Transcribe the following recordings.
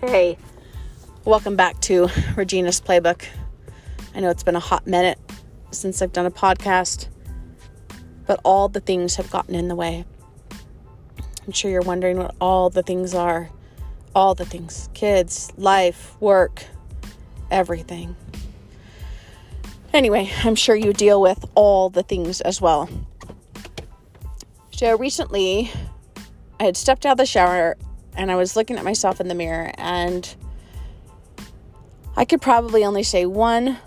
Hey, welcome back to Regina's Playbook. I know it's been a hot minute since I've done a podcast, but all the things have gotten in the way. I'm sure you're wondering what all the things are. All the things kids, life, work, everything. Anyway, I'm sure you deal with all the things as well. So recently, I had stepped out of the shower and I was looking at myself in the mirror, and I could probably only say one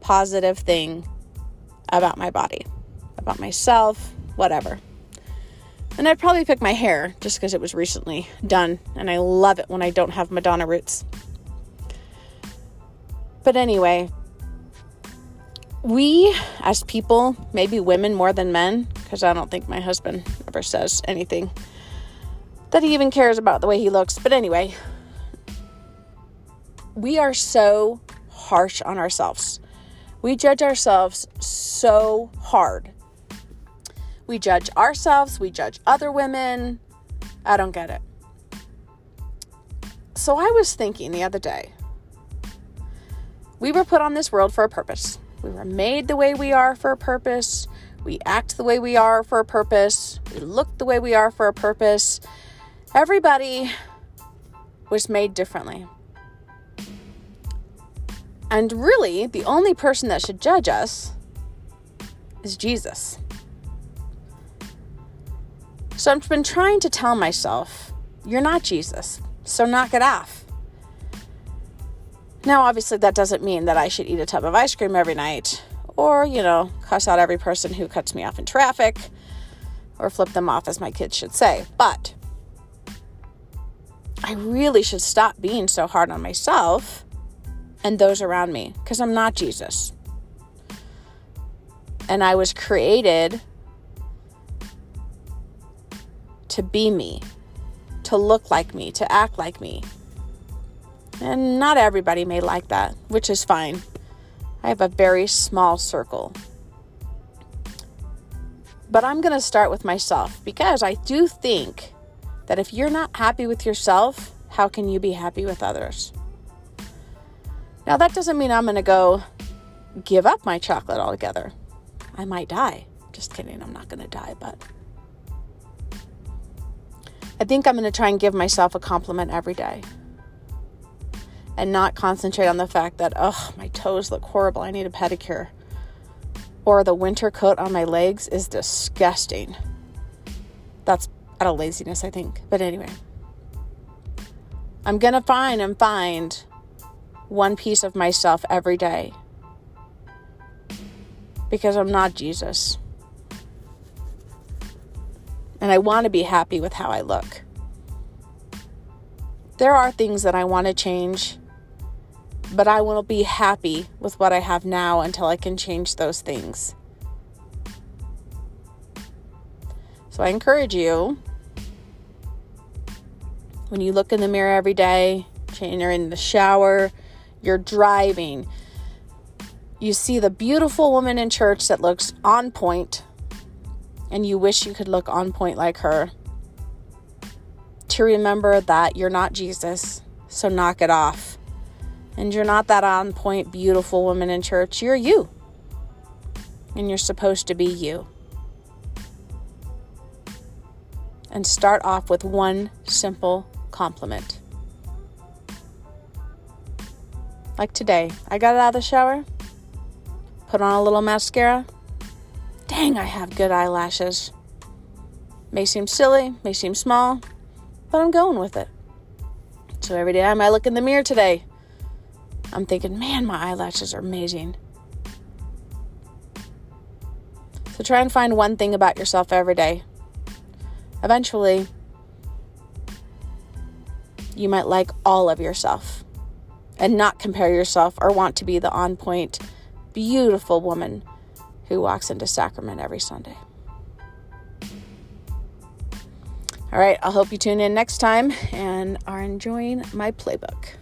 positive thing about my body, about myself, whatever. And I'd probably pick my hair just because it was recently done, and I love it when I don't have Madonna roots. But anyway, we as people, maybe women more than men, because I don't think my husband ever says anything that he even cares about the way he looks. But anyway, we are so harsh on ourselves. We judge ourselves so hard. We judge ourselves, we judge other women. I don't get it. So I was thinking the other day, we were put on this world for a purpose. We were made the way we are for a purpose. We act the way we are for a purpose. We look the way we are for a purpose. Everybody was made differently. And really, the only person that should judge us is Jesus. So I've been trying to tell myself, you're not Jesus, so knock it off. Now, obviously, that doesn't mean that I should eat a tub of ice cream every night or, you know, cuss out every person who cuts me off in traffic or flip them off, as my kids should say. But I really should stop being so hard on myself and those around me because I'm not Jesus. And I was created to be me, to look like me, to act like me. And not everybody may like that, which is fine. I have a very small circle. But I'm going to start with myself because I do think that if you're not happy with yourself, how can you be happy with others? Now, that doesn't mean I'm going to go give up my chocolate altogether. I might die. Just kidding, I'm not going to die, but I think I'm going to try and give myself a compliment every day and not concentrate on the fact that, oh, my toes look horrible. I need a pedicure. Or the winter coat on my legs is disgusting. That's out of laziness, I think. But anyway, I'm going to find and find one piece of myself every day because I'm not Jesus. And I want to be happy with how I look. There are things that I want to change, but I will be happy with what I have now until I can change those things. So I encourage you when you look in the mirror every day, you're in the shower, you're driving, you see the beautiful woman in church that looks on point, and you wish you could look on point like her. To remember that you're not Jesus, so knock it off. And you're not that on point, beautiful woman in church. You're you. And you're supposed to be you. And start off with one simple compliment. Like today, I got out of the shower, put on a little mascara. Dang, I have good eyelashes. May seem silly, may seem small, but I'm going with it. So every time I look in the mirror today, I'm thinking, man, my eyelashes are amazing. So try and find one thing about yourself every day. Eventually, you might like all of yourself and not compare yourself or want to be the on point, beautiful woman who walks into sacrament every Sunday. All right, I hope you tune in next time and are enjoying my playbook.